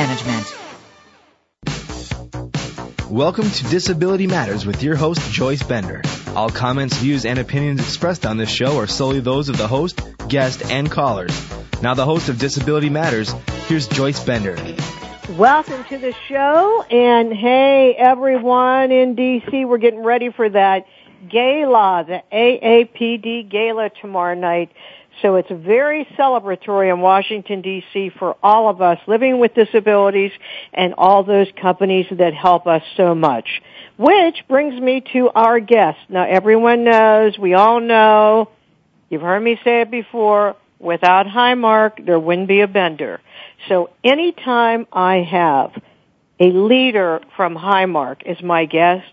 management. Welcome to Disability Matters with your host, Joyce Bender. All comments, views, and opinions expressed on this show are solely those of the host, guest, and callers. Now, the host of Disability Matters, here's Joyce Bender. Welcome to the show, and hey, everyone in DC, we're getting ready for that gala, the AAPD gala tomorrow night. So it's very celebratory in Washington DC for all of us living with disabilities and all those companies that help us so much. Which brings me to our guest. Now everyone knows, we all know, you've heard me say it before, Without Highmark, there wouldn't be a Bender. So anytime I have a leader from Highmark as my guest,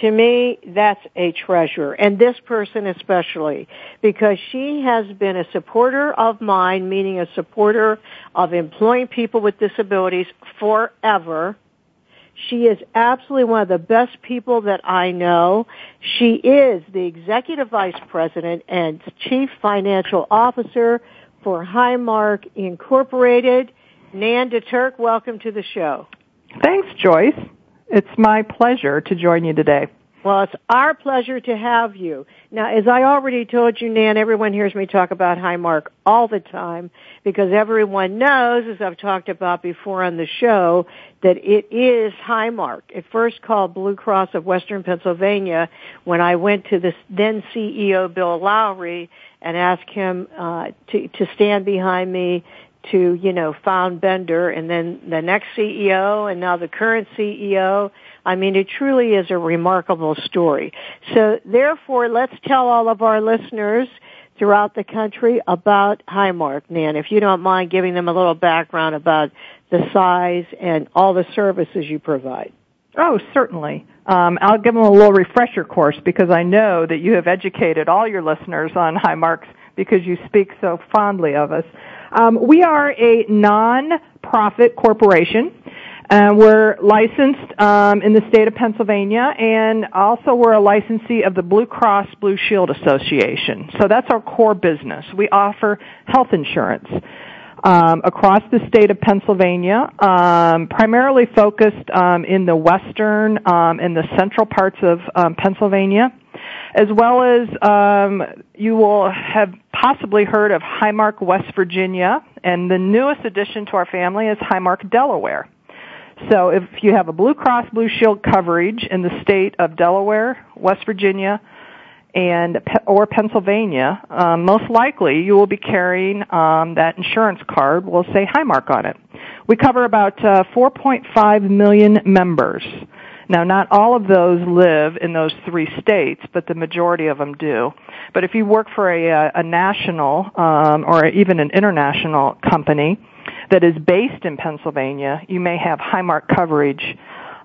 to me, that's a treasure. And this person especially, because she has been a supporter of mine, meaning a supporter of employing people with disabilities forever. She is absolutely one of the best people that I know. She is the Executive Vice President and Chief Financial Officer for Highmark Incorporated. Nan DeTurk, welcome to the show. Thanks, Joyce. It's my pleasure to join you today. Well, it's our pleasure to have you. Now, as I already told you, Nan, everyone hears me talk about Highmark all the time because everyone knows, as I've talked about before on the show, that it is Highmark. It first called Blue Cross of Western Pennsylvania when I went to the then CEO Bill Lowry and asked him uh, to to stand behind me to you know found Bender, and then the next CEO, and now the current CEO I mean, it truly is a remarkable story. So therefore, let's tell all of our listeners throughout the country about Highmark, Nan, if you don't mind giving them a little background about the size and all the services you provide. Oh, certainly. Um, I'll give them a little refresher course because I know that you have educated all your listeners on Highmarks because you speak so fondly of us. Um, we are a non-profit corporation. Uh, we're licensed um, in the state of Pennsylvania, and also we're a licensee of the Blue Cross Blue Shield Association. So that's our core business. We offer health insurance um, across the state of Pennsylvania, um, primarily focused um, in the western um, and the central parts of um, Pennsylvania, as well as um, you will have possibly heard of Highmark West Virginia, and the newest addition to our family is Highmark Delaware. So if you have a Blue Cross Blue Shield coverage in the state of Delaware, West Virginia, and or Pennsylvania, um, most likely you will be carrying um, that insurance card. will say Highmark on it. We cover about uh, 4.5 million members. Now, not all of those live in those three states, but the majority of them do. But if you work for a, uh, a national um, or even an international company, that is based in Pennsylvania, you may have Highmark coverage,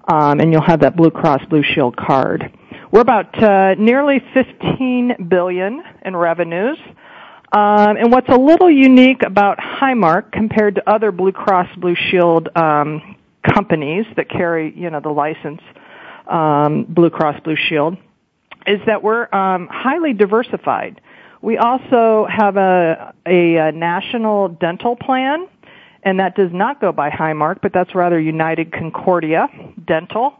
um, and you'll have that Blue Cross Blue Shield card. We're about uh, nearly 15 billion in revenues. Um, and what's a little unique about Highmark compared to other Blue Cross Blue Shield um, companies that carry, you know, the license um, Blue Cross Blue Shield, is that we're um, highly diversified. We also have a, a, national dental plan and that does not go by Highmark, but that's rather United Concordia Dental.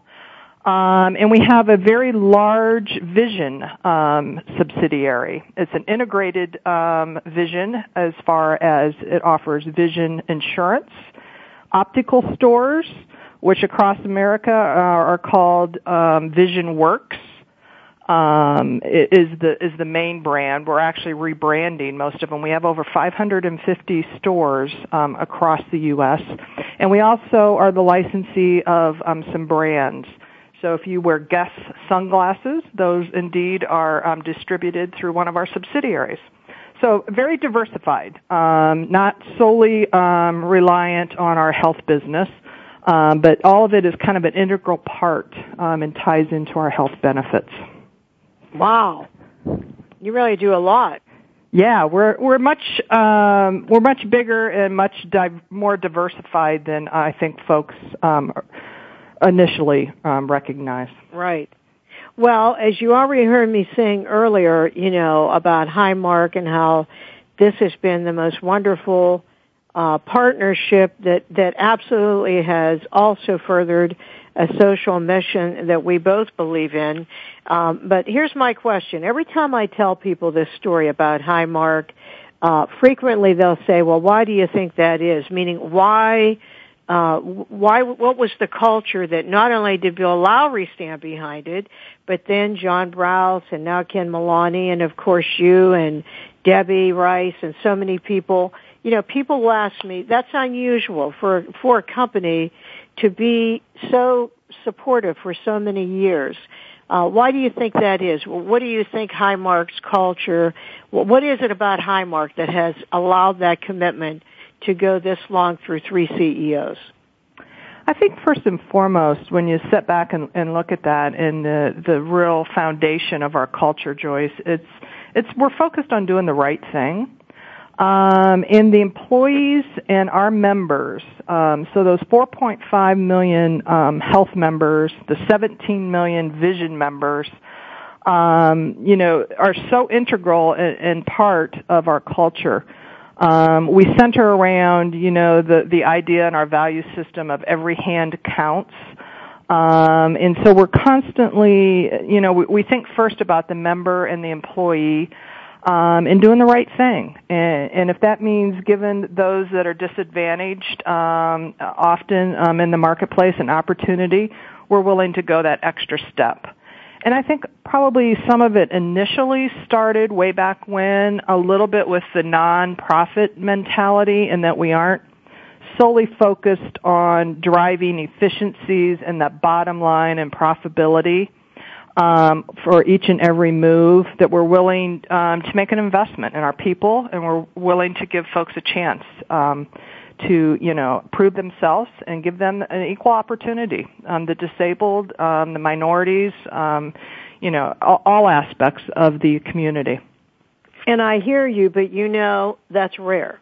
Um, and we have a very large vision um, subsidiary. It's an integrated um, vision as far as it offers vision insurance, optical stores, which across America are, are called um, Vision Works, um, is the is the main brand. We're actually rebranding most of them. We have over 550 stores um, across the U.S., and we also are the licensee of um, some brands. So if you wear Guess sunglasses, those indeed are um, distributed through one of our subsidiaries. So very diversified, um, not solely um, reliant on our health business, um, but all of it is kind of an integral part um, and ties into our health benefits. Wow, you really do a lot. Yeah, we're we're much um, we're much bigger and much di- more diversified than I think folks um, initially um, recognize. Right. Well, as you already heard me saying earlier, you know about Highmark and how this has been the most wonderful uh, partnership that that absolutely has also furthered a social mission that we both believe in. Um, but here's my question: Every time I tell people this story about Highmark, uh, frequently they'll say, "Well, why do you think that is?" Meaning, why? Uh, why? What was the culture that not only did Bill Lowry stand behind it, but then John Brouse and now Ken Melani, and of course you and Debbie Rice and so many people. You know, people will ask me. That's unusual for for a company to be so supportive for so many years. Uh, why do you think that is? What do you think Highmark's culture, what is it about Highmark that has allowed that commitment to go this long through three CEOs? I think first and foremost, when you sit back and, and look at that and the, the real foundation of our culture, Joyce, it's, it's, we're focused on doing the right thing um, and the employees and our members, um, so those 4.5 million um, health members, the 17 million vision members, um, you know, are so integral and, and part of our culture. Um, we center around, you know, the the idea and our value system of every hand counts. Um, and so we're constantly, you know, we, we think first about the member and the employee um, and doing the right thing. And, and if that means giving those that are disadvantaged um, often um, in the marketplace an opportunity, we're willing to go that extra step. And I think probably some of it initially started way back when a little bit with the non-profit mentality and that we aren't solely focused on driving efficiencies and that bottom line and profitability um, for each and every move that we're willing um, to make an investment in our people and we're willing to give folks a chance um, to you know prove themselves and give them an equal opportunity um, the disabled um, the minorities um, you know all, all aspects of the community and I hear you but you know that's rare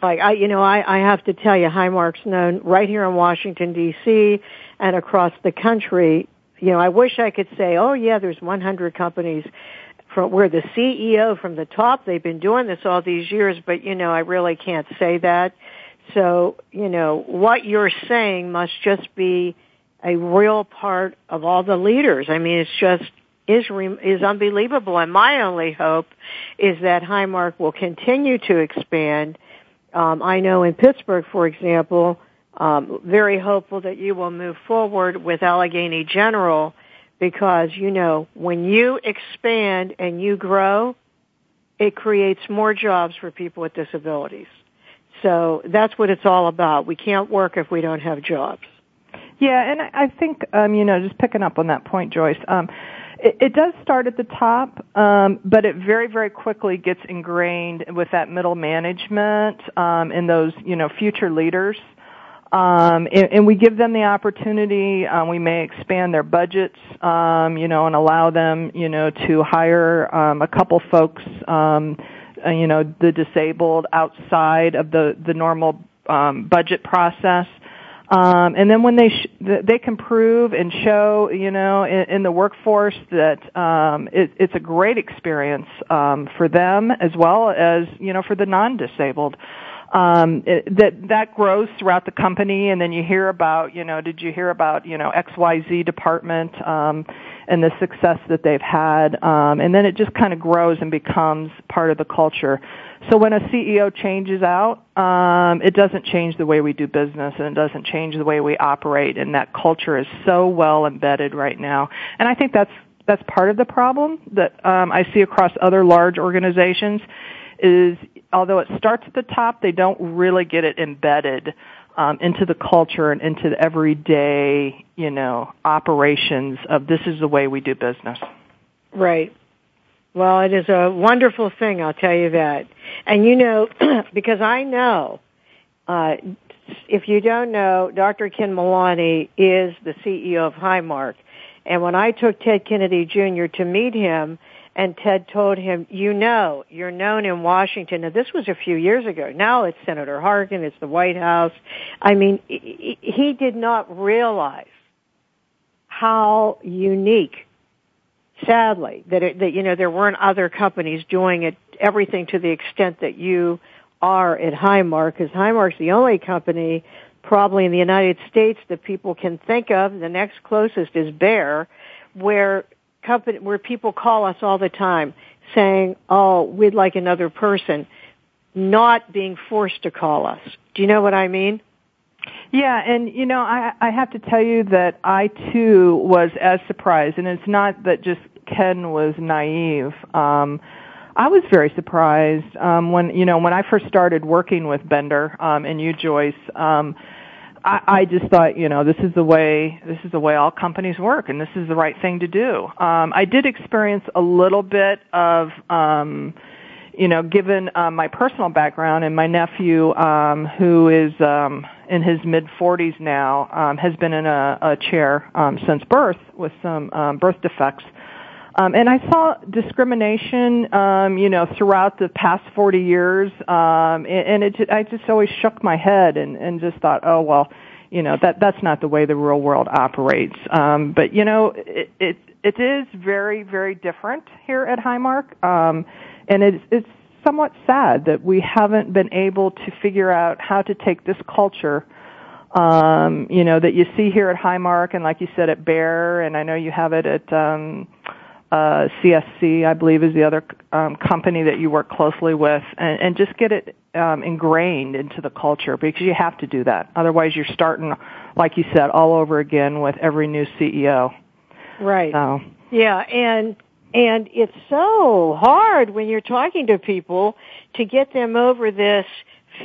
like I, you know, I, I have to tell you, Highmark's known right here in Washington D.C. and across the country you know, I wish I could say, oh yeah, there's 100 companies from where the CEO from the top, they've been doing this all these years, but you know, I really can't say that. So, you know, what you're saying must just be a real part of all the leaders. I mean, it's just is is unbelievable. And my only hope is that Highmark will continue to expand. Um, I know in Pittsburgh, for example, um, very hopeful that you will move forward with Allegheny General because you know when you expand and you grow, it creates more jobs for people with disabilities. So that's what it's all about. We can't work if we don't have jobs. Yeah, and I think um, you know, just picking up on that point, Joyce. Um, it, it does start at the top, um, but it very, very quickly gets ingrained with that middle management um, and those, you know, future leaders um, and, and, we give them the opportunity. Um, we may expand their budgets, um, you know, and allow them, you know, to hire um, a couple folks, um, you know, the disabled outside of the the normal um, budget process. Um, and then when they sh- they can prove and show, you know, in, in the workforce that um, it, it's a great experience um, for them as well as you know for the non-disabled um, it, that that grows throughout the company, and then you hear about, you know, did you hear about, you know, X Y Z department um, and the success that they've had, um, and then it just kind of grows and becomes part of the culture. So when a CEO changes out, um, it doesn't change the way we do business, and it doesn't change the way we operate, and that culture is so well embedded right now, and I think that's that's part of the problem that um, I see across other large organizations. Is although it starts at the top, they don't really get it embedded um, into the culture and into the everyday, you know, operations of this is the way we do business. Right. Well, it is a wonderful thing, I'll tell you that. And you know, because I know, uh, if you don't know, Dr. Ken Melani is the CEO of Highmark. And when I took Ted Kennedy Jr. to meet him, and Ted told him, you know, you're known in Washington, Now this was a few years ago. Now it's Senator Harkin, it's the White House. I mean, he did not realize how unique sadly, that it, that you know there weren't other companies doing it everything to the extent that you are at Highmark, because Highmark's the only company probably in the United States that people can think of. The next closest is Bayer, where company where people call us all the time saying, "Oh, we'd like another person," not being forced to call us. Do you know what I mean? Yeah, and you know, I I have to tell you that I too was as surprised, and it's not that just Ken was naive. Um, I was very surprised um, when you know when I first started working with Bender um, and you, Joyce. Um, I, I just thought, you know, this is the way this is the way all companies work, and this is the right thing to do. Um, I did experience a little bit of. Um, you know, given um, my personal background and my nephew, um, who is um, in his mid 40s now, um, has been in a, a chair um, since birth with some um, birth defects. Um, and I saw discrimination, um, you know, throughout the past 40 years, um, and, and it, I just always shook my head and, and just thought, oh well, you know, that that's not the way the real world operates. Um, but you know, it, it it is very very different here at Highmark. Um, and it's it's somewhat sad that we haven't been able to figure out how to take this culture um you know that you see here at Highmark and like you said at Bayer and I know you have it at um uh CSC I believe is the other um company that you work closely with and, and just get it um ingrained into the culture because you have to do that. Otherwise you're starting like you said all over again with every new CEO right. So. Yeah and and it's so hard when you're talking to people to get them over this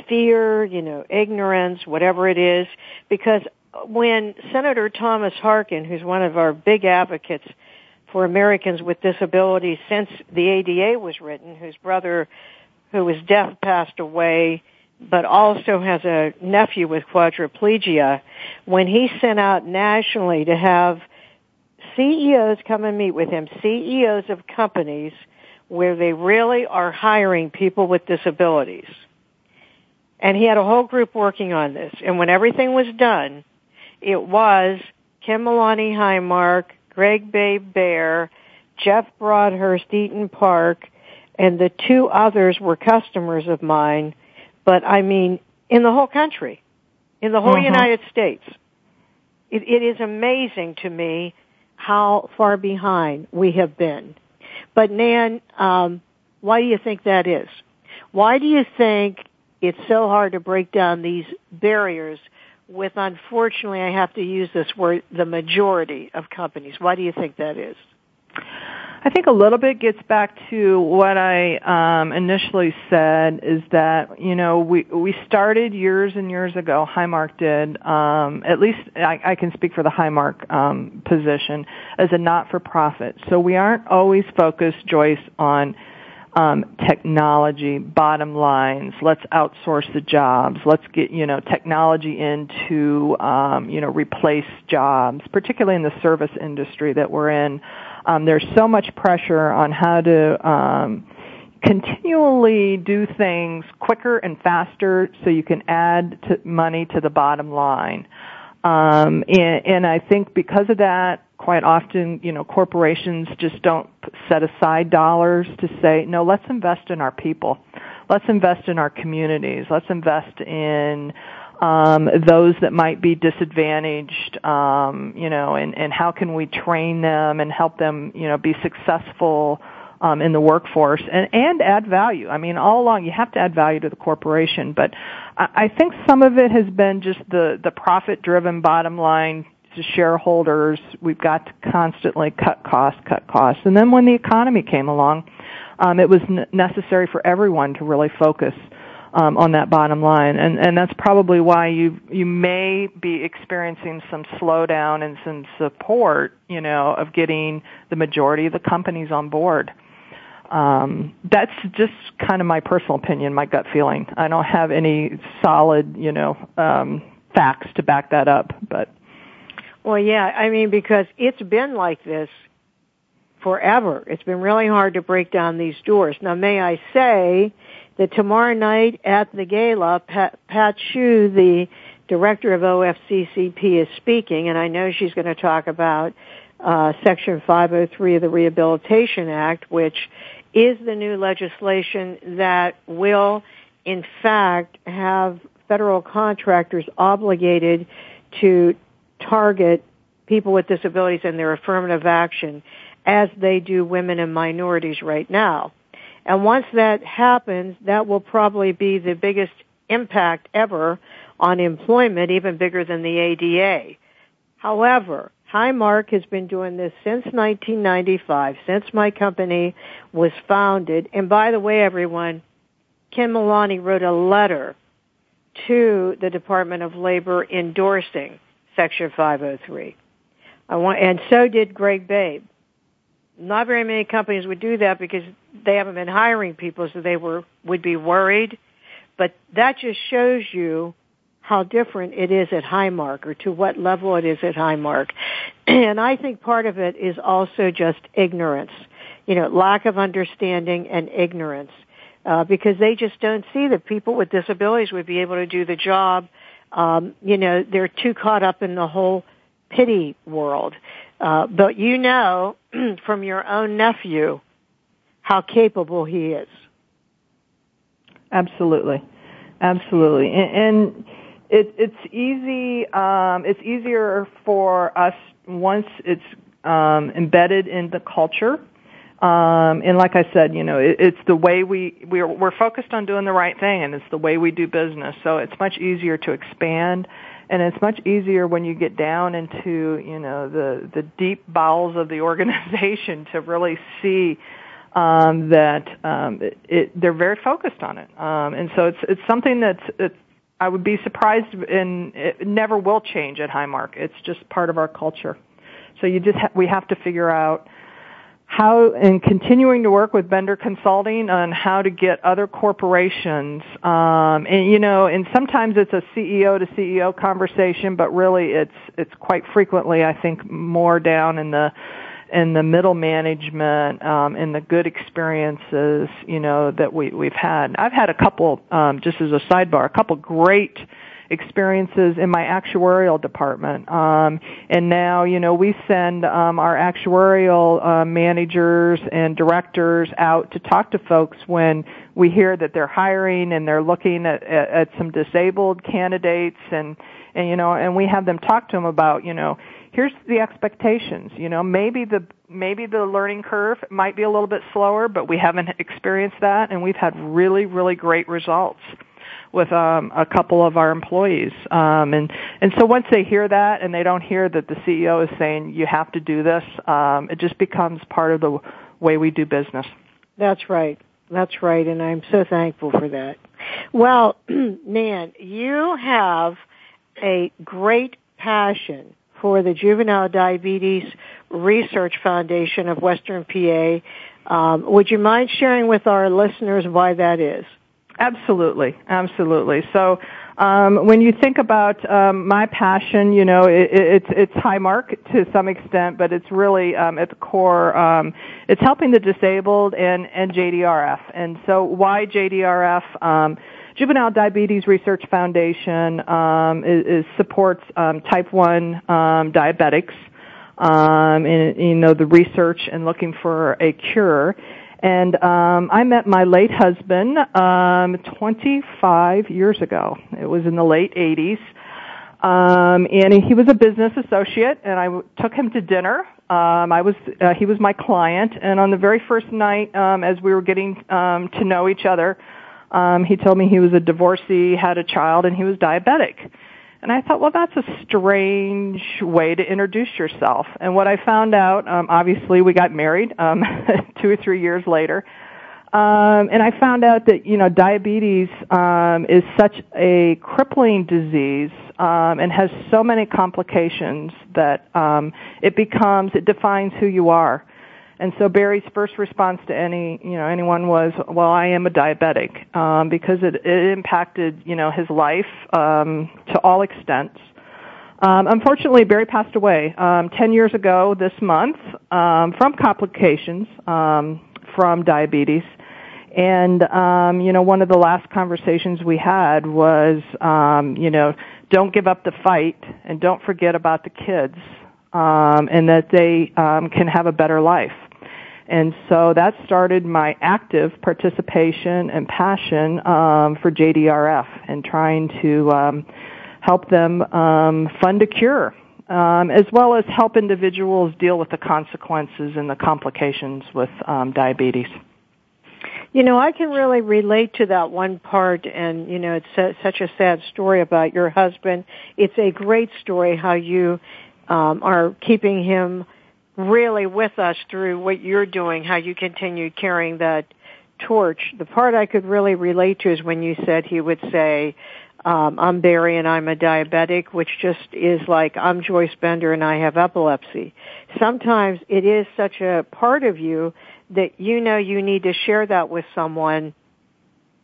fear, you know, ignorance, whatever it is, because when Senator Thomas Harkin, who's one of our big advocates for Americans with disabilities since the ADA was written, whose brother who was deaf passed away, but also has a nephew with quadriplegia, when he sent out nationally to have CEOs come and meet with him, CEOs of companies where they really are hiring people with disabilities. And he had a whole group working on this. And when everything was done, it was Kim Melani Highmark, Greg Bay Bayer, Jeff Broadhurst Eaton Park, and the two others were customers of mine, but I mean, in the whole country, in the whole Mhm. United States. It, it is amazing to me how far behind we have been. But Nan, um, why do you think that is? Why do you think it's so hard to break down these barriers with, unfortunately, I have to use this word, the majority of companies? Why do you think that is? I think a little bit gets back to what I um, initially said is that you know we we started years and years ago. Highmark did um, at least I, I can speak for the Highmark um, position as a not-for-profit. So we aren't always focused, Joyce, on um, technology, bottom lines. Let's outsource the jobs. Let's get you know technology into um, you know replace jobs, particularly in the service industry that we're in. Um, there's so much pressure on how to um, continually do things quicker and faster so you can add to money to the bottom line. Um, and, and I think because of that, quite often, you know, corporations just don't set aside dollars to say, no, let's invest in our people. Let's invest in our communities. Let's invest in um, those that might be disadvantaged, um, you know, and, and how can we train them and help them, you know, be successful um, in the workforce and, and add value. I mean, all along you have to add value to the corporation, but I, I think some of it has been just the the profit driven bottom line to shareholders, we've got to constantly cut costs, cut costs. And then when the economy came along, um, it was n- necessary for everyone to really focus um, on that bottom line, and and that's probably why you you may be experiencing some slowdown and some support, you know, of getting the majority of the companies on board. Um, that's just kind of my personal opinion, my gut feeling. I don't have any solid, you know, um, facts to back that up, but. Well, yeah, I mean, because it's been like this forever. It's been really hard to break down these doors. Now, may I say that tomorrow night at the gala, Pat, Pat Shiu, the director of OFCCP, is speaking, and I know she's going to talk about uh, Section 503 of the Rehabilitation Act, which is the new legislation that will, in fact, have federal contractors obligated to target people with disabilities and their affirmative action as they do women and minorities right now. And once that happens, that will probably be the biggest impact ever on employment, even bigger than the ADA. However, Highmark has been doing this since 1995, since my company was founded. And by the way, everyone, Ken Melani wrote a letter to the Department of Labor endorsing Section 503. I want, and so did Greg Babe. Not very many companies would do that because they haven't been hiring people, so they were would be worried. But that just shows you how different it is at Highmark or to what level it is at Highmark. And I think part of it is also just ignorance. You know, lack of understanding and ignorance. Uh, because they just don't see that people with disabilities would be able to do the job. Um, you know, they're too caught up in the whole pity world. Uh, but you know from your own nephew how capable he is. Absolutely, absolutely, and, and it, it's easy. Um, it's easier for us once it's um, embedded in the culture. Um, and like I said, you know, it, it's the way we we're, we're focused on doing the right thing, and it's the way we do business. So it's much easier to expand, and it's much easier when you get down into you know the the deep bowels of the organization to really see um, that um, it, it, they're very focused on it. Um, and so it's it's something that's it's I would be surprised and it never will change at Highmark. It's just part of our culture. So you just ha- we have to figure out how in continuing to work with Bender Consulting on how to get other corporations um, and you know and sometimes it's a CEO to CEO conversation but really it's it's quite frequently I think more down in the in the middle management um, and the good experiences you know that we we've had. I've had a couple um, just as a sidebar, a couple great experiences in my actuarial department. Um, and now, you know, we send um, our actuarial uh, managers and directors out to talk to folks when we hear that they're hiring and they're looking at, at, at some disabled candidates and and you know and we have them talk to them about you know here's the expectations. You know, maybe the maybe the learning curve might be a little bit slower, but we haven't experienced that, and we've had really really great results with um, a couple of our employees. Um, and and so once they hear that, and they don't hear that the CEO is saying you have to do this, um, it just becomes part of the way we do business. That's right. That's right, and I'm so thankful for that. Well, Nan, you have a great passion for the Juvenile Diabetes Research Foundation of Western PA. Um, would you mind sharing with our listeners why that is? Absolutely, absolutely. So, um, when you think about um, my passion, you know, it, it, it's it's Highmark to some extent, but it's really um, at the core. Um, it's helping the disabled and and JDRF. And so, why JDRF? Um, Juvenile Diabetes Research Foundation um, is, is supports um, type 1 um, diabetics um, in you know the research and looking for a cure. And um, I met my late husband um, 25 years ago. It was in the late 80s. Um, and he was a business associate, and I took him to dinner. Um, I was uh, he was my client, and on the very first night, um, as we were getting um, to know each other, um, he told me he was a divorcee, had a child, and he was diabetic. And I thought, well, that's a strange way to introduce yourself. And what I found out, um, obviously, we got married um, two or three years later, um, and I found out that you know diabetes um, is such a crippling disease um, and has so many complications that um, it becomes it defines who you are. And so Barry's first response to any, you know, anyone was, "Well, I am a diabetic," um, because it, it impacted, you know, his life um, to all extents. Um, unfortunately, Barry passed away um, 10 years ago this month um, from complications um, from diabetes. And um, you know, one of the last conversations we had was, um, you know, don't give up the fight and don't forget about the kids, um, and that they um, can have a better life. And so that started my active participation and passion um, for JDRF and trying to um, help them um, fund a cure, um, as well as help individuals deal with the consequences and the complications with um, diabetes. You know, I can really relate to that one part, and you know, it's such a sad story about your husband. It's a great story how you um, are keeping him really with us through what you're doing, how you continue carrying that torch. The part I could really relate to is when you said he would say, um, I'm Barry and I'm a diabetic, which just is like, I'm Joyce Bender and I have epilepsy. Sometimes it is such a part of you that you know you need to share that with someone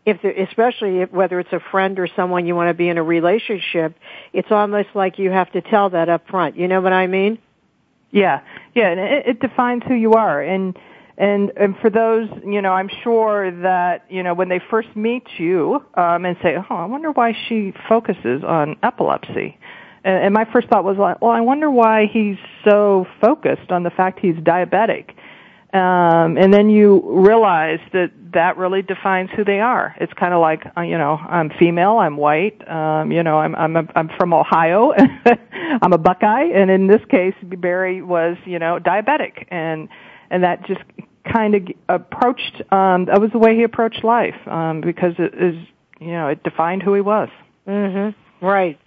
if especially if, whether it's a friend or someone you want to be in a relationship it's almost like you have to tell that up front you know what i mean yeah. Yeah and it, it defines who you are. And and and for those you know i'm sure that you know when they first meet you um and say oh i wonder why she focuses on epilepsy. And, and my first thought was like well i wonder why he's so focused on the fact he's diabetic um, and then you realize that that really defines who they are. It's kind of like, uh, you know, I'm female, I'm white, um, you know, I'm I'm a, I'm from Ohio, I'm a Buckeye, and in this case, Barry was, you know, diabetic, and and that just kind of approached. Um, that was the way he approached life um, because it is, you know, it defined who he was. Mm-hmm. Right.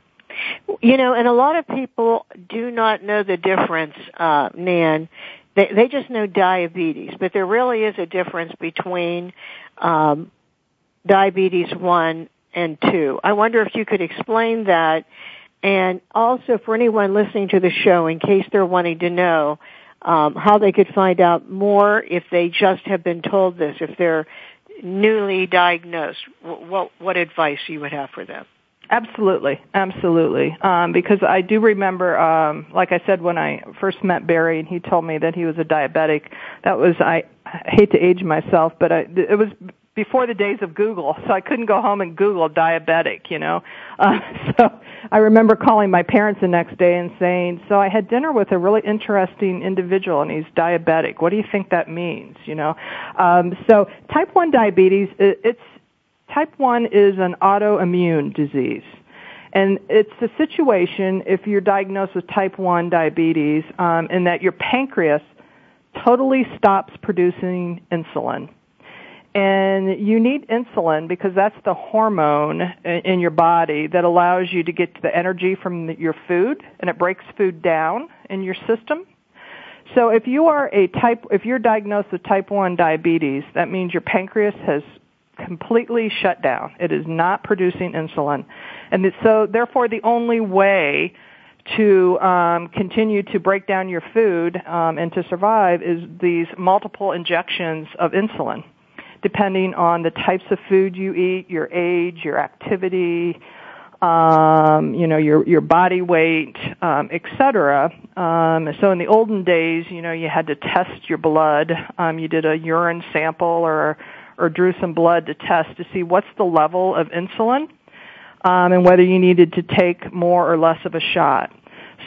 You know, and a lot of people do not know the difference, uh, Nan, they, they just know diabetes, but there really is a difference between um, diabetes 1 and 2. I wonder if you could explain that and also for anyone listening to the show in case they're wanting to know um, how they could find out more if they just have been told this, if they're newly diagnosed, what, what advice you would have for them? Absolutely, absolutely. Um, because I do remember, um, like I said, when I first met Barry and he told me that he was a diabetic. That was I, I hate to age myself, but I, it was before the days of Google, so I couldn't go home and Google diabetic, you know. Uh, so I remember calling my parents the next day and saying, "So I had dinner with a really interesting individual, and he's diabetic. What do you think that means?" You know. Um, so type one diabetes, it, it's Type 1 is an autoimmune disease. And it's a situation, if you're diagnosed with type 1 diabetes, um, in that your pancreas totally stops producing insulin. And you need insulin because that's the hormone in your body that allows you to get the energy from your food and it breaks food down in your system. So if you are a type, if you're diagnosed with type 1 diabetes, that means your pancreas has completely shut down. It is not producing insulin. And so therefore the only way to um, continue to break down your food um, and to survive is these multiple injections of insulin, depending on the types of food you eat, your age, your activity, um, you know, your your body weight, um, etc. Um, so in the olden days, you know, you had to test your blood. Um, you did a urine sample or or drew some blood to test to see what's the level of insulin um, and whether you needed to take more or less of a shot.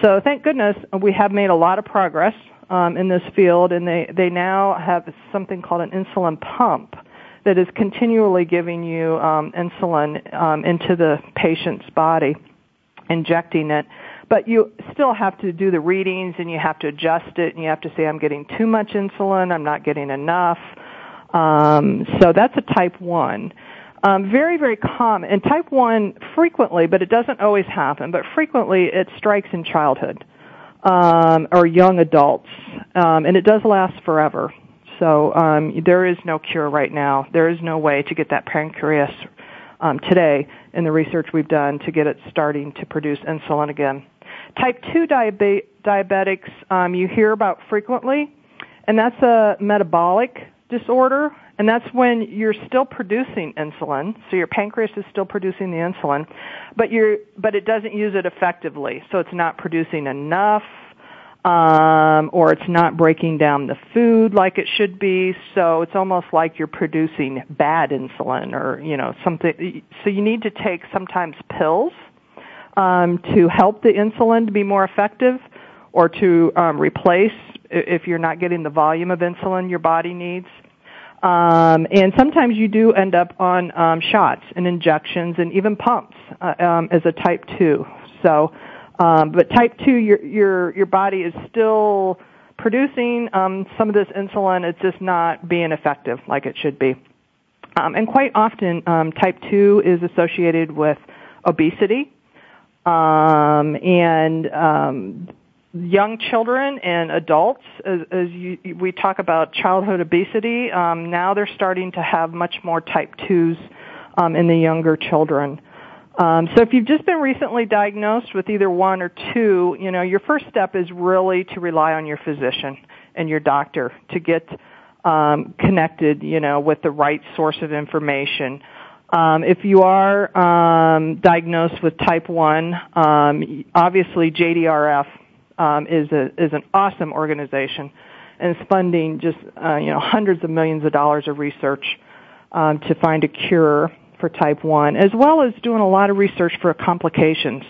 So thank goodness we have made a lot of progress um, in this field, and they they now have something called an insulin pump that is continually giving you um, insulin um, into the patient's body, injecting it. But you still have to do the readings, and you have to adjust it, and you have to say, "I'm getting too much insulin. I'm not getting enough." Um, so that's a type one. Um, very, very common. And type 1 frequently, but it doesn't always happen, but frequently it strikes in childhood um, or young adults. Um, and it does last forever. So um, there is no cure right now. There is no way to get that pancreas um, today in the research we've done to get it starting to produce insulin again. Type 2 diabe- diabetics um, you hear about frequently, and that's a metabolic disorder, and that's when you're still producing insulin, so your pancreas is still producing the insulin, but you're but it doesn't use it effectively, so it's not producing enough um, or it's not breaking down the food like it should be. So it's almost like you're producing bad insulin, or you know something. So you need to take sometimes pills um, to help the insulin to be more effective, or to um, replace if you're not getting the volume of insulin your body needs. Um, and sometimes you do end up on um, shots and injections and even pumps uh, um, as a type 2. So um, but type 2, your, your, your body is still producing um, some of this insulin. It's just not being effective like it should be. Um, and quite often, um, type 2 is associated with obesity. Um, and um, young children and adults, as, as you, we talk about childhood obesity, um, now they're starting to have much more type 2s um, in the younger children. Um, so if you've just been recently diagnosed with either one or two, you know, your first step is really to rely on your physician and your doctor to get um, connected, you know, with the right source of information. Um, if you are um, diagnosed with type 1, um, obviously JDRF um, is, a, is an awesome organization and is funding just, uh, you know, hundreds of millions of dollars of research um, to find a cure for type 1, as well as doing a lot of research for complications.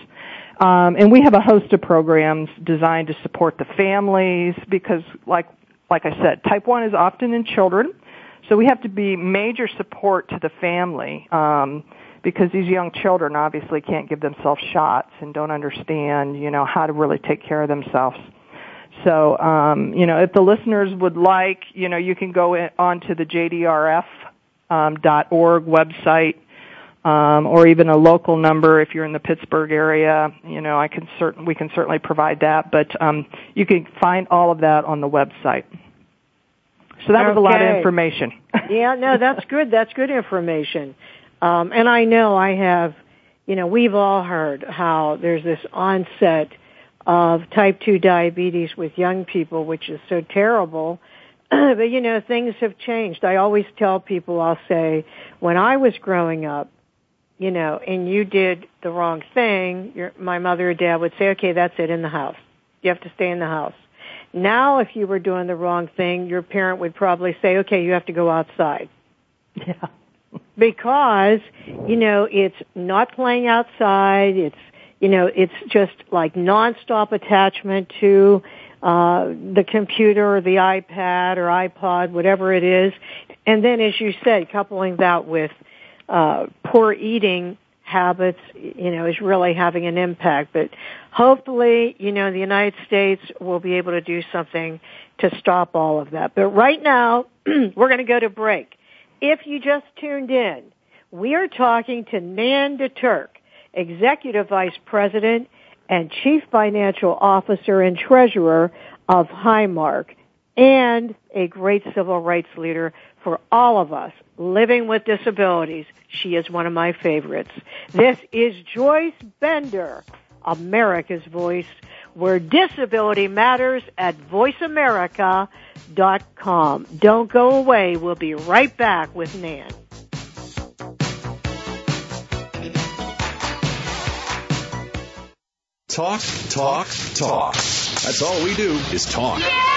Um, and we have a host of programs designed to support the families because, like, like I said, type 1 is often in children, so we have to be major support to the family um, because these young children obviously can't give themselves shots and don't understand, you know, how to really take care of themselves. So, um, you know, if the listeners would like, you know, you can go in, onto the JDRF um, .org website, um, or even a local number if you're in the Pittsburgh area. You know, I can certain we can certainly provide that, but um, you can find all of that on the website. So that okay. was a lot of information. yeah, no, that's good. That's good information. Um, and I know I have, you know, we've all heard how there's this onset of type 2 diabetes with young people, which is so terrible. but you know, things have changed. I always tell people, I'll say, when I was growing up, you know, and you did the wrong thing, your, my mother or dad would say, okay, that's it in the house. You have to stay in the house. Now, if you were doing the wrong thing, your parent would probably say, okay, you have to go outside. Yeah. Because, you know, it's not playing outside, it's, you know, it's just like nonstop attachment to uh, the computer or the iPad or iPod, whatever it is. And then, as you said, coupling that with uh, poor eating habits, you know, is really having an impact. But hopefully, you know, the United States will be able to do something to stop all of that. But right now, we're going to go to break. If you just tuned in, we are talking to Nan DeTurk, Executive Vice President and Chief Financial Officer and Treasurer of Highmark and a great civil rights leader for all of us living with disabilities. She is one of my favorites. This is Joyce Bender, America's Voice, where disability matters at voiceamerica.com. Don't go away. We'll be right back with Nan. Talk, talk, talk. That's all we do is talk.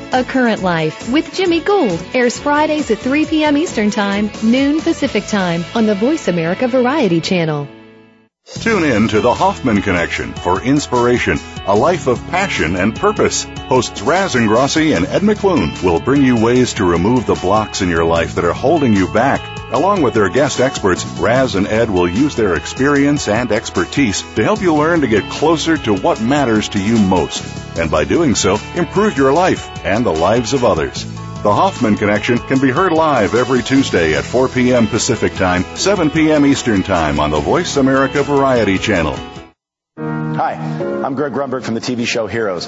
A Current Life with Jimmy Gould airs Fridays at 3 p.m. Eastern Time, noon Pacific Time on the Voice America Variety Channel. Tune in to the Hoffman Connection for inspiration, a life of passion and purpose. Hosts Raz Ingrasci and Ed McClune will bring you ways to remove the blocks in your life that are holding you back. Along with their guest experts, Raz and Ed will use their experience and expertise to help you learn to get closer to what matters to you most. And by doing so, improve your life and the lives of others. The Hoffman Connection can be heard live every Tuesday at 4 p.m. Pacific Time, 7 p.m. Eastern Time on the Voice America Variety Channel. Hi, I'm Greg Grunberg from the TV show Heroes.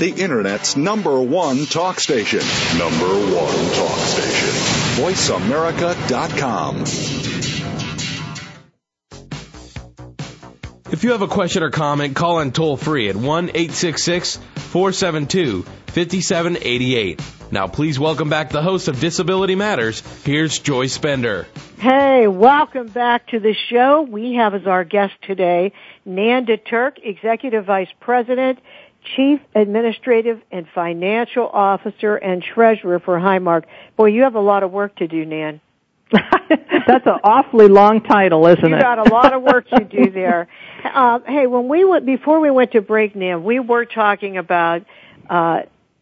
the Internet's number one talk station. Number one talk station. VoiceAmerica.com. If you have a question or comment, call in toll free at 1 866 472 5788. Now, please welcome back the host of Disability Matters. Here's Joyce Bender. Hey, welcome back to the show. We have as our guest today Nan DeTurk, Executive Vice President Chief Administrative and Financial Officer and Treasurer for Highmark. Boy, you have a lot of work to do, Nan. That's an awfully long title, isn't you it? You got a lot of work to do there. Uh, hey, when we went before we went to break, Nan, we were talking about uh,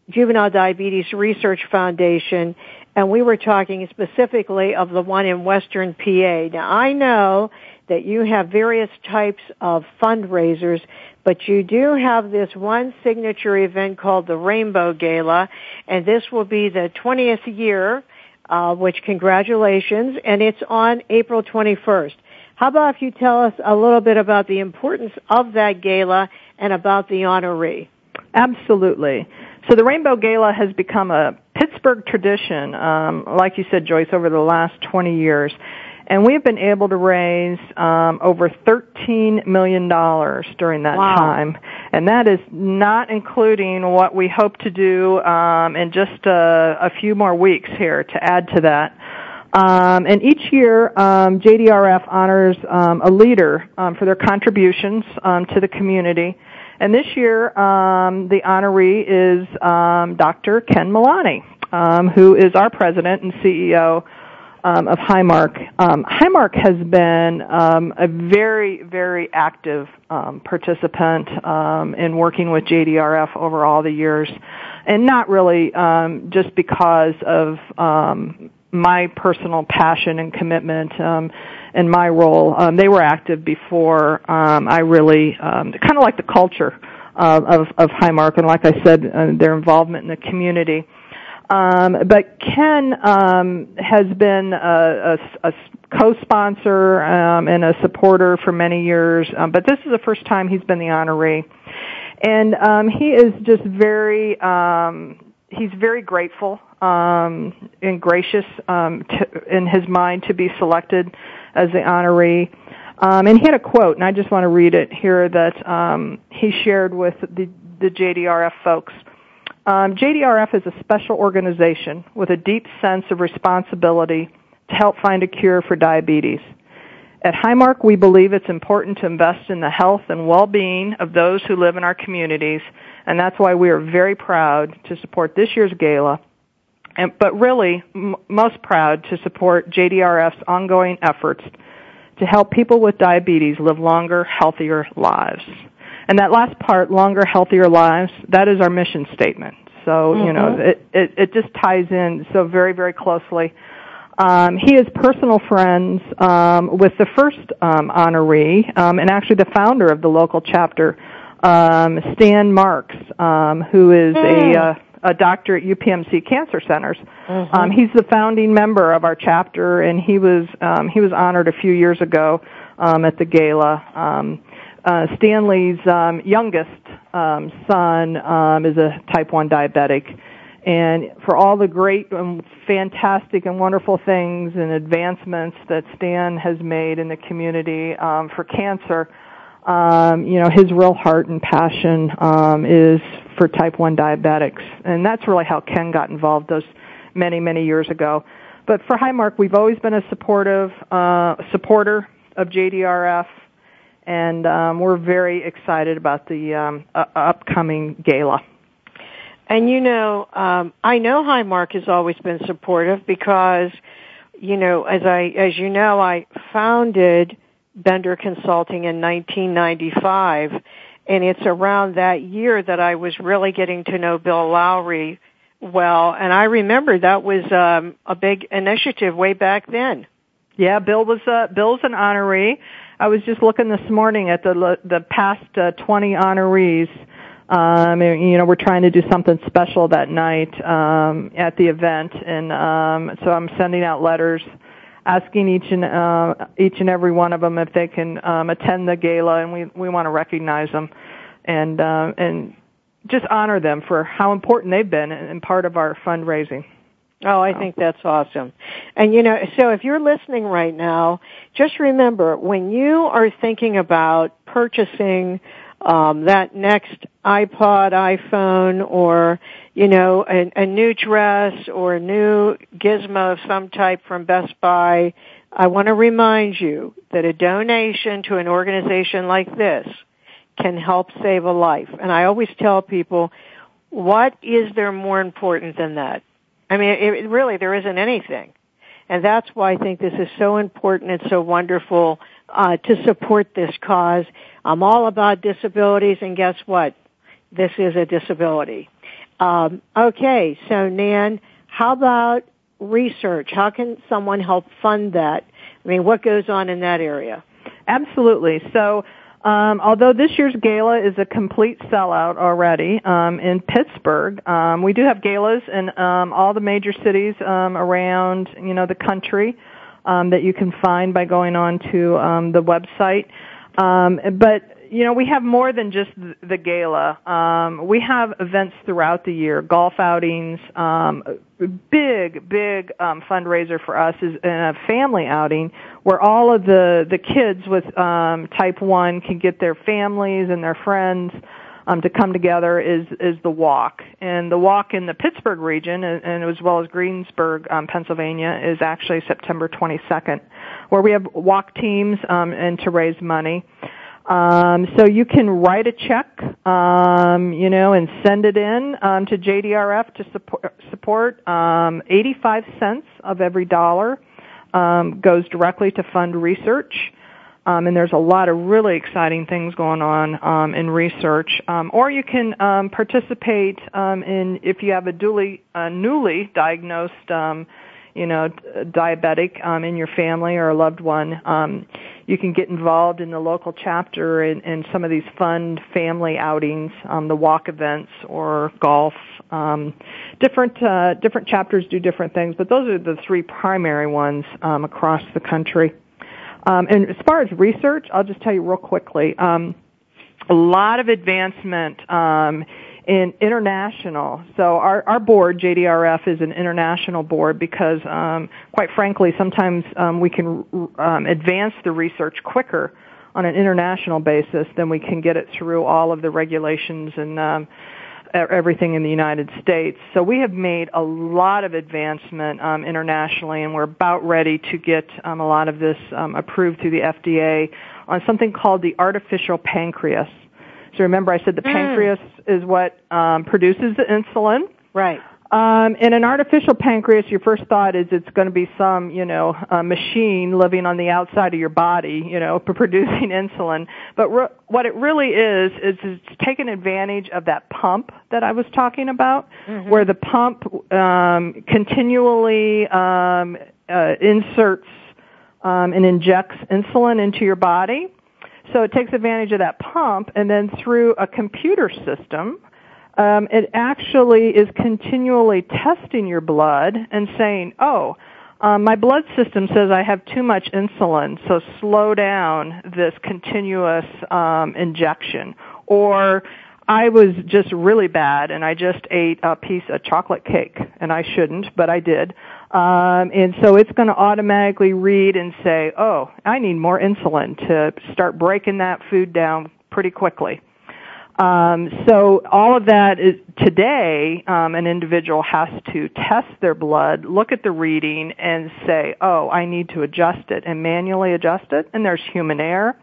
Juvenile Diabetes Research Foundation, and we were talking specifically of the one in Western PA. Now, I know that you have various types of fundraisers but you do have this one signature event called the Rainbow Gala, and this will be the 20th year, uh, which congratulations, and it's on April 21st. How about if you tell us a little bit about the importance of that gala and about the honoree? Absolutely. So the Rainbow Gala has become a Pittsburgh tradition, um, like you said, Joyce, over the last 20 years and we've been able to raise um, over thirteen million dollars during that wow. time, and that is not including what we hope to do um, in just a, a few more weeks here to add to that. Um, and each year, um, JDRF honors um, a leader um, for their contributions um, to the community. And this year, um, the honoree is um, Dr. Ken Melani, um, who is our president and CEO of Highmark. Um, Highmark has been um, a very, very active um, participant um, in working with JDRF over all the years, and not really um, just because of um, my personal passion and commitment um, and my role. Um, they were active before um, I really um, kind of like the culture uh, of of Highmark, and like I said, uh, their involvement in the community. Um, but Ken um, has been a, a, a co-sponsor um, and a supporter for many years, um, but this is the first time he's been the honoree, and um, he is just very um, he's very grateful um, and gracious um, to, in his mind to be selected as the honoree. Um, and he had a quote, and I just want to read it here that um, he shared with the, the JDRF folks. Um, JDRF is a special organization with a deep sense of responsibility to help find a cure for diabetes. At Highmark, we believe it's important to invest in the health and well-being of those who live in our communities, and that's why we are very proud to support this year's gala, and, but really m- most proud to support JDRF's ongoing efforts to help people with diabetes live longer, healthier lives. And that last part, longer, healthier lives, that is our mission statement. So, mm-hmm. you know, mm-hmm. it, it, it just ties in so very, very closely. Um, he is personal friends um, with the first um, honoree um, and actually the founder of the local chapter um, Stan Marks, um, who is Mm. a uh, a doctor at UPMC Cancer Centers. Mhm. Um, he's the founding member of our chapter, and he was um, he was honored a few years ago um, at the gala. Uh, Stanley's um, youngest um, son um, is a type 1 diabetic. And for all the great and fantastic and wonderful things and advancements that Stan has made in the community um, for cancer, um, you know, his real heart and passion um, is for type 1 diabetics. And that's really how Ken got involved those many, many years ago. But for Highmark, we've always been a supportive uh, supporter of JDRF, and um, we're very excited about the um, uh, upcoming gala. And you know, um, I know Highmark has always been supportive because, you know, as I as you know, I founded Bender Consulting in 1995, and it's around that year that I was really getting to know Bill Lowry well, and I remember that was um, a big initiative way back then. Yeah, Bill was uh, Bill's an honoree. I was just looking this morning at the the past uh, 20 honorees. Um, and, you know, we're trying to do something special that night um, at the event, and um, so I'm sending out letters asking each and uh, each and every one of them if they can um, attend the gala, and we we want to recognize them and uh, and just honor them for how important they've been and part of our fundraising. Oh, I think that's awesome. And you know, so if you're listening right now, just remember when you are thinking about purchasing um, that next iPod, iPhone, or you know, a, a new dress or a new gizmo of some type from Best Buy, I want to remind you that a donation to an organization like this can help save a life. And I always tell people, what is there more important than that? I mean, it, it really, there isn't anything. And that's why I think this is so important and so wonderful uh, to support this cause. I'm all about disabilities, and guess what? This is a disability. Um, okay, so Nan, how about research? How can someone help fund that? I mean, what goes on in that area? Absolutely. So, um, although this year's gala is a complete sellout already um, in Pittsburgh, um, we do have galas in um, all the major cities um, around you know the country um, that you can find by going on to um, the website. Um, but you know we have more than just the, gala. Um, we have events throughout the year, golf outings. Um, big, big um, fundraiser for us is a family outing where all of the the kids with um, type one can get their families and their friends um, to come together. Is is the walk and the walk in the Pittsburgh region and, and as well as Greensburg, um, Pennsylvania, is actually September 22nd, where we have walk teams um, and to raise money. Um, so you can write a check, um, you know, and send it in um, to JDRF to support. support um, 85 cents of every dollar um, goes directly to fund research. Um, and there's a lot of really exciting things going on um, in research. Um, or you can um, participate um, in if you have a duly, uh, newly diagnosed, um, you know, diabetic um, in your family or a loved one. Um, you can get involved in the local chapter and, in some of these fun family outings, um, the walk events or golf. Um, different uh, different chapters do different things, but those are the three primary ones um, across the country. Um, and as far as research, I'll just tell you real quickly. Um, a lot of advancement um, in international. So our, our board, JDRF, is an international board because, um, quite frankly, sometimes um, we can um, advance the research quicker on an international basis than we can get it through all of the regulations and um, everything in the United States. So we have made a lot of advancement um, internationally, and we're about ready to get um, a lot of this um, approved through the FDA on something called the artificial pancreas. So remember, I said the Mm. pancreas is what um, produces the insulin. Right. Um, in an artificial pancreas, your first thought is it's going to be some, you know, uh, machine living on the outside of your body, you know, producing insulin. But re- what it really is is it's taking advantage of that pump that I was talking about, Mhm. where the pump um, continually um, uh, inserts um, and injects insulin into your body. So it takes advantage of that pump, and then through a computer system, um, it actually is continually testing your blood and saying, oh, um, my blood system says I have too much insulin, so slow down this continuous um, injection. Or I was just really bad and I just ate a piece of chocolate cake, and I shouldn't, but I did. Um, and so it's going to automatically read and say, oh, I need more insulin to start breaking that food down pretty quickly. Um, so all of that is today, um, an individual has to test their blood, look at the reading, and say, "Oh, I need to adjust it," and manually adjust it. And there's human error,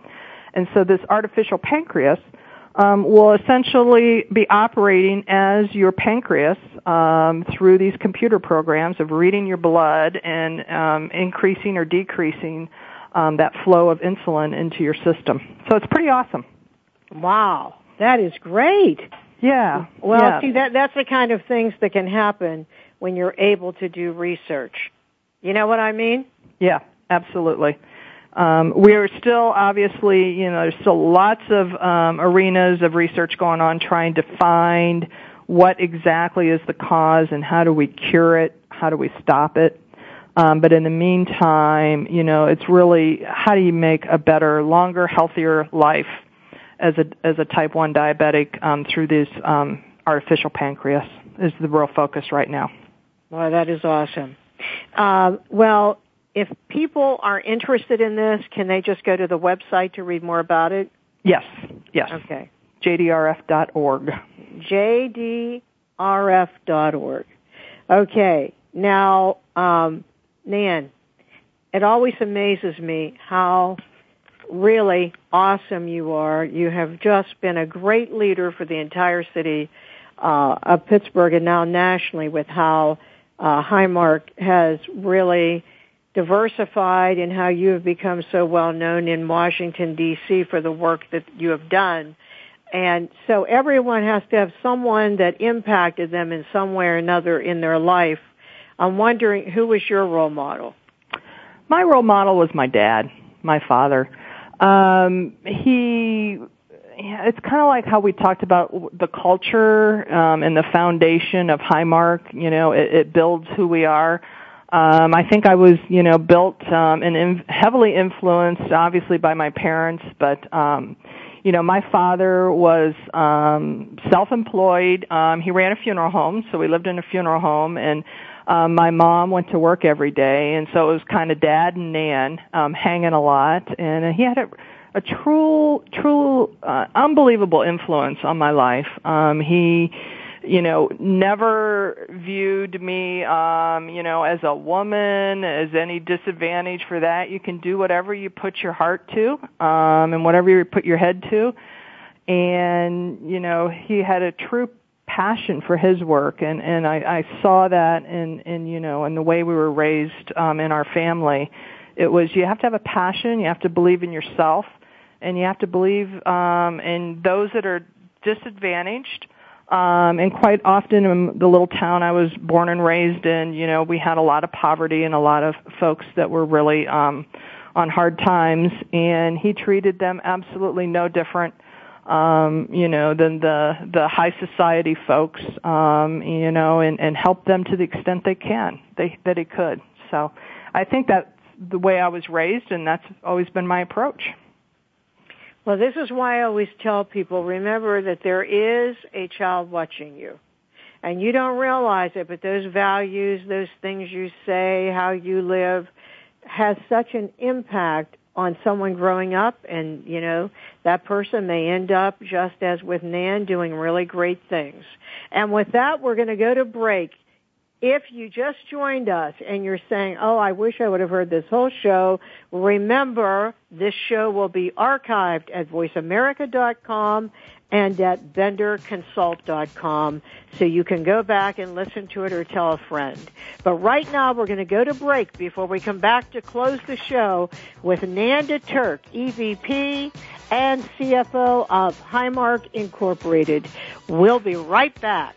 and so this artificial pancreas um, will essentially be operating as your pancreas um, through these computer programs of reading your blood and um, increasing or decreasing um, that flow of insulin into your system. So it's pretty awesome. Wow. That is great. Yeah. Well, yeah. see that that's the kind of things that can happen when you're able to do research. You know what I mean? Yeah, absolutely. Um, we are still obviously, you know, there's still lots of um, arenas of research going on trying to find what exactly is the cause and how do we cure it, how do we stop it. Um, but in the meantime, you know, it's really how do you make a better, longer, healthier life as a as a type one diabetic um, through this um, artificial pancreas is the real focus right now. Well, that is awesome. Uh, well, if people are interested in this, can they just go to the website to read more about it? Yes. Yes. Okay. JDRF.org. JDRF.org. Okay. Now, um, Nan, it always amazes me how really awesome you are. You have just been a great leader for the entire city uh, of Pittsburgh and now nationally with how uh, Highmark has really diversified and how you have become so well known in Washington D.C. for the work that you have done. And so everyone has to have someone that impacted them in some way or another in their life. I'm wondering who was your role model? My role model was my dad, my father. Um, he, it's kind of like how we talked about the culture um, and the foundation of Highmark. You know, it, it builds who we are. Um, I think I was, you know, built um, and in, heavily influenced, obviously, by my parents. But, um, you know, my father was um, self-employed. Um, he ran a funeral home, so we lived in a funeral home, and um, my mom went to work every day, and so it was kind of dad and Nan um, hanging a lot, and he had a, a true, true, uh, unbelievable influence on my life. Um, he, you know, never viewed me, um, you know, as a woman, as any disadvantage for that. You can do whatever you put your heart to, um, and whatever you put your head to. And, you know, he had a true passion for his work and and I, I saw that in in you know in the way we were raised um in our family it was you have to have a passion you have to believe in yourself and you have to believe um in those that are disadvantaged um and quite often in the little town I was born and raised in you know we had a lot of poverty and a lot of folks that were really um on hard times and he treated them absolutely no different um, you know, than the the high society folks, um, you know, and, and help them to the extent they can, they that he could. So, I think that's the way I was raised, and that's always been my approach. Well, this is why I always tell people: remember that there is a child watching you, and you don't realize it, but those values, those things you say, how you live, has such an impact on someone growing up and you know that person may end up just as with Nan doing really great things. And with that we're going to go to break. If you just joined us and you're saying, "Oh, I wish I would have heard this whole show," remember this show will be archived at voiceamerica.com and at benderconsult.com so you can go back and listen to it or tell a friend. But right now we're going to go to break before we come back to close the show with Nan DeTurk, EVP and CFO of Highmark Incorporated. We'll be right back.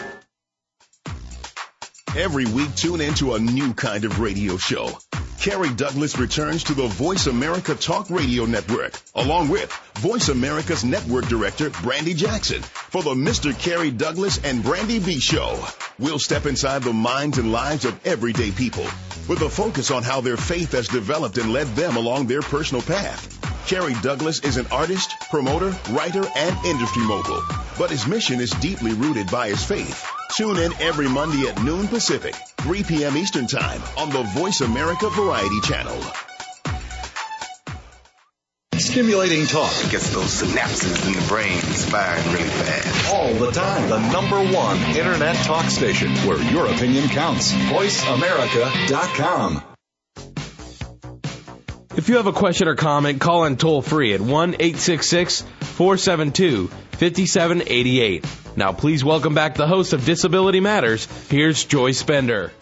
Every week, tune into a new kind of radio show. Carrie Douglas returns to the Voice America Talk Radio Network, along with Voice America's Network Director, Brandy Jackson, for the Mr. Carrie Douglas and Brandy B Show. We'll step inside the minds and lives of everyday people with a focus on how their faith has developed and led them along their personal path. Carrie Douglas is an artist, promoter, writer, and industry mogul, but his mission is deeply rooted by his faith. Tune in every Monday at noon Pacific, 3 p.m. Eastern Time on the Voice America Variety Channel. Stimulating talk. It gets those synapses in the brain firing really fast. All the time. The number one internet talk station where your opinion counts. VoiceAmerica.com. If you have a question or comment, call in toll free at 1 866 472 5788. Now, please welcome back the host of Disability Matters. Here's Joyce Bender.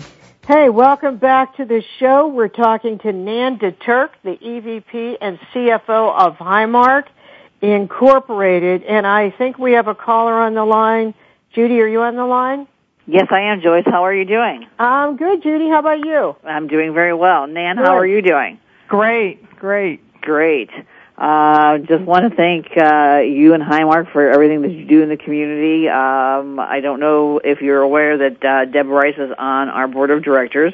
Hey, welcome back to the show. We're talking to Nan DeTurk, the EVP and CFO of Highmark Incorporated, and I think we have a caller on the line. Judy, are you on the line? Yes, I am, Joyce. How are you doing? I'm good, Judy. How about you? I'm doing very well. Nan, Good. how are you doing? Great, great. Great. Uh, just want to thank uh, you and Highmark for everything that you do in the community. Um, I don't know if you're aware that uh, Deb Rice is on our board of directors.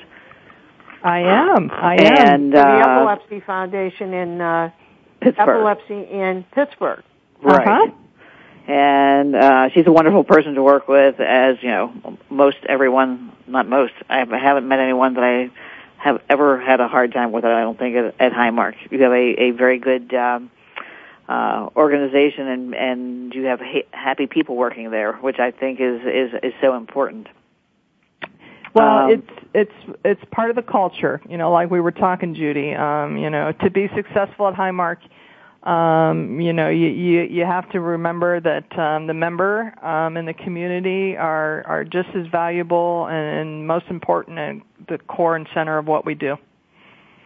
I am. I am. And the uh, Epilepsy Foundation in uh, Pittsburgh. Epilepsy in Pittsburgh. Right. Uh-huh. And uh, she's a wonderful person to work with, as you know, most everyone, not most. I haven't met anyone that I have ever had a hard time with it. I don't think at, at Highmark. You have a, a very good um, uh, organization, and and you have ha- happy people working there, which I think is is is so important. Well, Um, it's it's it's part of the culture, you know, like we were talking, Judy. Um, you know, to be successful at Highmark, um, you know, you you you have to remember that um, the member um, and the community are are just as valuable and, and most important and the core and center of what we do.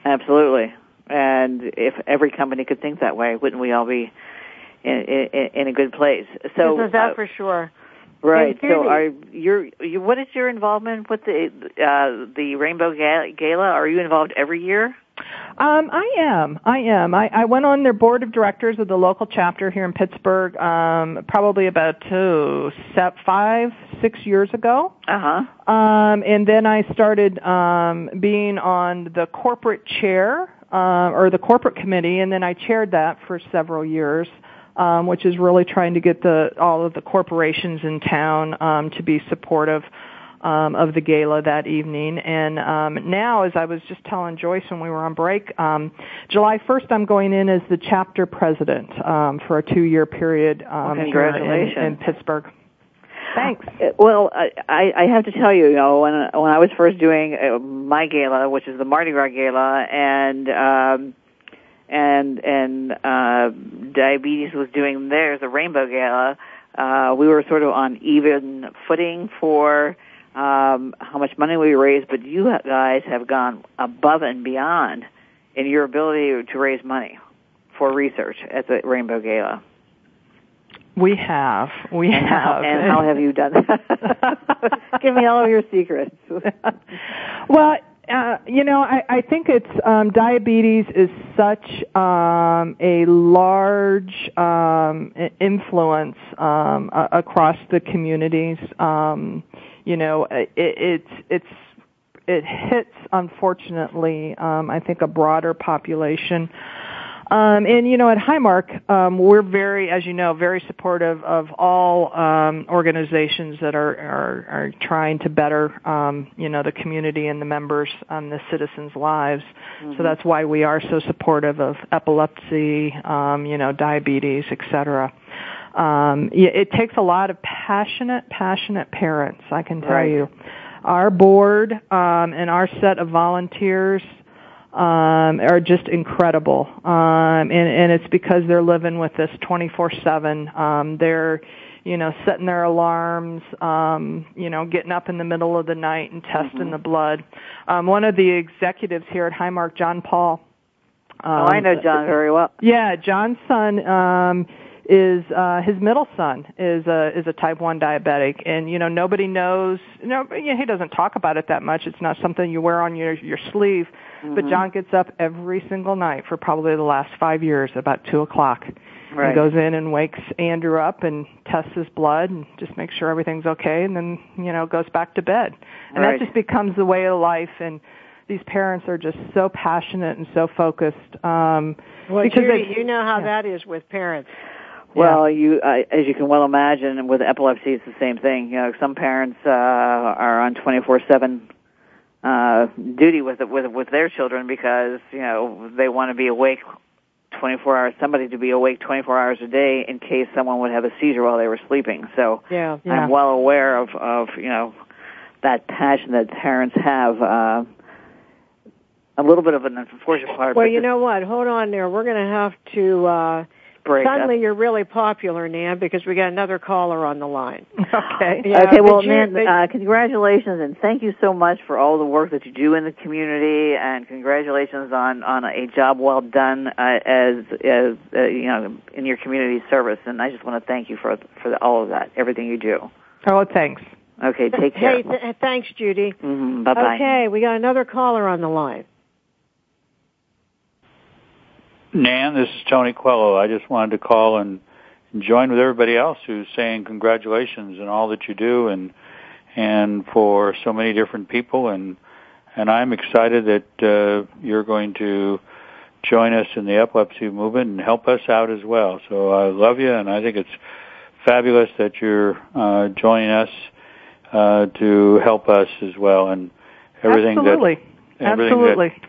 Absolutely. And if every company could think that way, wouldn't we all be in, in, in a good place? So Isn't that uh, for sure? Right. So, are you, you? What is your involvement with the uh, the Rainbow Gala? Are you involved every year? Um, I am. I am. I, I went on their board of directors of the local chapter here in Pittsburgh, um, probably about two, se- five, six years ago. Uh huh. Um, and then I started um, being on the corporate chair uh, or the corporate committee, and then I chaired that for several years, um, which is really trying to get the all of the corporations in town um, to be supportive um, of the gala that evening. And um, now, as I was just telling Joyce when we were on break, um, July 1st, I'm going in as the chapter president um, for a two-year period um, Well, here in- congratulations. in Pittsburgh. Thanks. Uh, Well, I, I I have to tell you, you know, when when I was first doing uh, my gala, which is the Mardi Gras gala, and um, and and uh, diabetes was doing theirs, the Rainbow Gala. Uh, we were sort of on even footing for um, how much money we raised, but you guys have gone above and beyond in your ability to raise money for research at the Rainbow Gala. We have. We And how, have. and how have you done that? Give me all of your secrets. well, uh, you know, I, I think it's um, diabetes is such um, a large um, influence um, across the communities. Um, you know, it, it's it's it hits unfortunately. Um, I think a broader population. Um, and you know, at Highmark, um, we're very, as you know, very supportive of all um, organizations that are, are are trying to better, um, you know, the community and the members, um, the citizens' lives. Mm-hmm. So that's why we are so supportive of epilepsy, um, you know, diabetes, etc. Um, it takes a lot of passionate, passionate parents. I can tell Right. you. Our board um, and our set of volunteers um, are just incredible, um, and, and it's because they're living with this 24/7. Um, they're, you know, setting their alarms, um, you know, getting up in the middle of the night and testing Mm-hmm. the blood. Um, one of the executives here at Highmark, John Paul. oh, I know John very well. Yeah, John's son um is uh his middle son is a is a type 1 diabetic and you know nobody knows you know you know, he doesn't talk about it that much it's not something you wear on your your sleeve but Mhm. John gets up every single night for probably the last 5 years about 2 o'clock Right. he goes in and wakes Andrew up and tests his blood and just makes sure everything's okay and then you know goes back to bed and Right. that just becomes the way of life and these parents are just so passionate and so focused um Well, because Judy, they- you know how yeah. that is with parents. Well, you, uh, as you can well imagine, with epilepsy, it's the same thing. You know, some parents uh, are on 24/7 uh, duty with with with their children because you know they want to be awake 24 hours. Somebody to be awake 24 hours a day in case someone would have a seizure while they were sleeping. So Yeah. I'm well aware of of you know that passion that parents have. Uh, a little bit of an unfortunate part. Well, you know what? Hold on there. We're going to have to. uh break up. Suddenly, you're really popular, Nan, because we got another caller on the line. Okay. Yeah, okay, well, you- Nan, but- uh, congratulations and thank you so much for all the work that you do in the community, and congratulations on on a job well done uh, as as uh, you know in your community service. And I just want to thank you for for all of that, everything you do. Oh, thanks. Okay, take care. Hey, th- thanks, Judy. hmm Bye bye. Okay, we got another caller on the line. Nan, this is Tony Coelho. I just wanted to call and, join with everybody else who's saying congratulations and all that you do and and for so many different people and and I'm excited that uh, you're going to join us in the epilepsy movement and help us out as well. So I love you and I think it's fabulous that you're uh, joining us uh, to help us as well and everything Absolutely. that everything Absolutely. that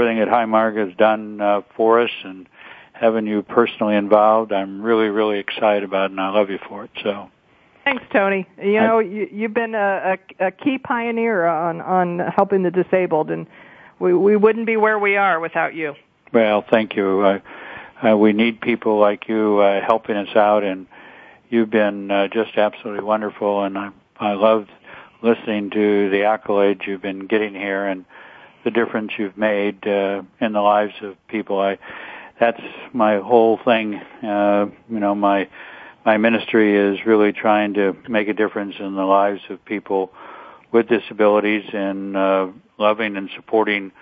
everything that Highmark has done uh, for us and having you personally involved, I'm really, really excited about it and I love you for it. So Thanks, Tony. You know, you, you've been a, a, a key pioneer on on helping the disabled, and we we wouldn't be where we are without you. Well, thank you. Uh, uh, we need people like you uh, helping us out, and you've been uh, just absolutely wonderful. And I, I loved listening to the accolades you've been getting here and the difference you've made uh, in the lives of people. I, that's my whole thing. Uh, you know, my my ministry is really trying to make a difference in the lives of people with disabilities and uh, loving and supporting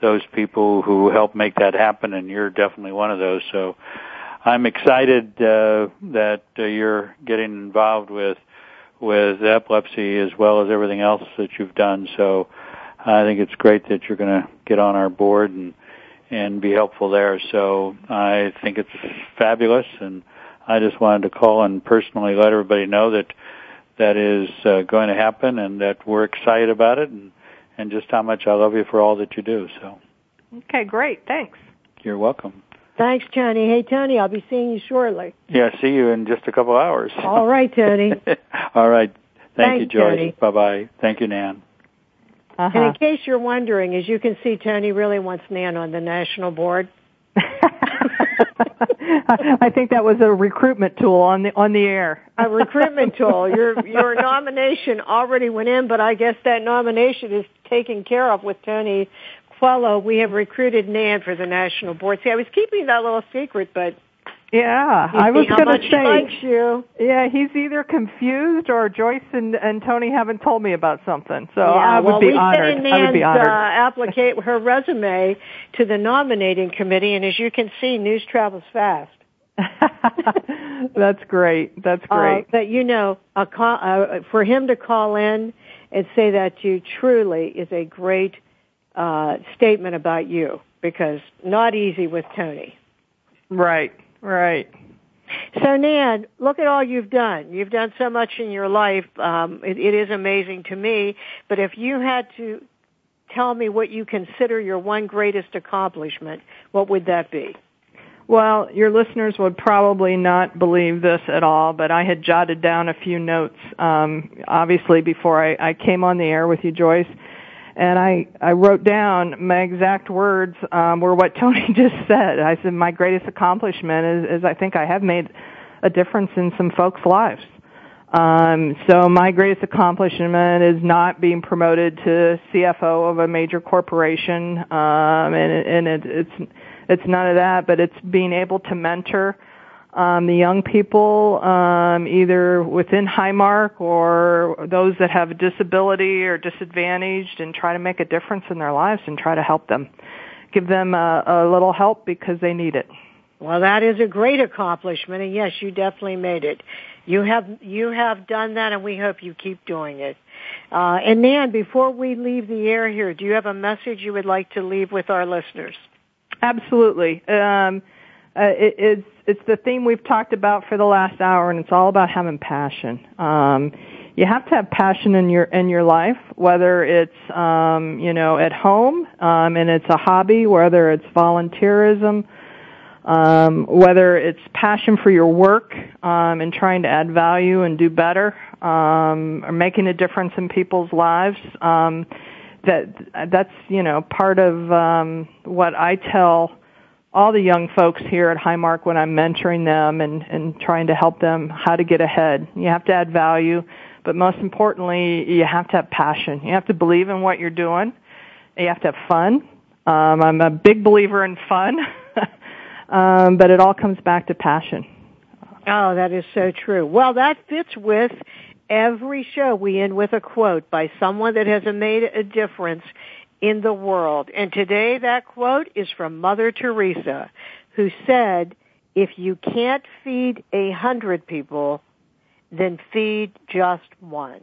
those people who help make that happen, and you're definitely one of those. So I'm excited uh, that uh, you're getting involved with with epilepsy as well as everything else that you've done. So I think it's great that you're going to get on our board and and be helpful there. So I think it's fabulous, and I just wanted to call and personally let everybody know that that is uh, going to happen, and that we're excited about it, and and just how much I love you for all that you do. So Okay, great. Thanks. you're welcome. Thanks, Tony. Hey, Tony, I'll be seeing you shortly. Yeah, see you in just a couple hours. All right, Tony. All right. Thank Thanks, you, Joyce. Bye bye. Thank you, Nan. Uh-huh. And in case you're wondering, as you can see, Tony really wants Nan on the national board. I think that was a recruitment tool on the on the air. A recruitment tool. Your your nomination already went in, but I guess that nomination is taken care of with Tony Coelho. We have recruited Nan for the national board. See, I was keeping that little secret, but Yeah, you I was going to he say. likes you. Yeah, he's either confused or Joyce and, and Tony haven't told me about something. So Yeah, I would well, be we honored. in I would be honored. Uh, applicate her resume to the nominating committee, and as you can see, news travels fast. That's great. That's Uh, great. but you know, a call, uh, for him to call in and say that to you truly is a great uh, statement about you because not easy with Tony. Right, right. So Nan, look at all you've done. You've done so much in your life. Um, it, it is amazing to me. But if you had to tell me what you consider your one greatest accomplishment, what would that be? Well, your listeners would probably not believe this at all, but I had jotted down a few notes, um, obviously before I, I came on the air with you, Joyce. And I, I wrote down my exact words um, were what Tony just said. I said my greatest accomplishment is, is I think I have made a difference in some folks' lives. Um, so my greatest accomplishment is not being promoted to CFO of a major corporation, um, and, and it, it's it's none of that, but it's being able to mentor um, the young people, um, either within Highmark or those that have a disability or disadvantaged, and try to make a difference in their lives and try to help them, give them a, a little help because they need it. Well, that is a great accomplishment, and yes, you definitely made it. You have you have done that, and we hope you keep doing it. Uh, and Nan, before we leave the air here, do you have a message you would like to leave with our listeners? Absolutely. Um, uh, it, it's it's the theme we've talked about for the last hour, and it's all about having passion. Um, you have to have passion in your in your life, whether it's um, you know at home um, and it's a hobby, whether it's volunteerism, um, whether it's passion for your work um, and trying to add value and do better, um, or making a difference in people's lives. Um, that that's you know part of um, what I tell all the young folks here at Highmark when I'm mentoring them and, and trying to help them how to get ahead. You have to add value, but most importantly, you have to have passion. You have to believe in what you're doing. You have to have fun. Um, I'm a big believer in fun, um, but it all comes back to passion. Oh, that is so true. Well, that fits with every show we end with a quote by someone that has made a difference in the world. And today that quote is from Mother Teresa, who said, if you can't feed a hundred people, then feed just one.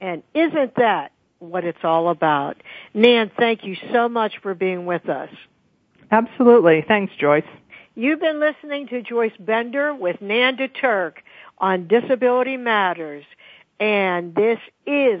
And isn't that what it's all about? Nan, thank you so much for being with us. Absolutely. Thanks, Joyce. You've been listening to Joyce Bender with Nan DeTurk on Disability Matters. And this is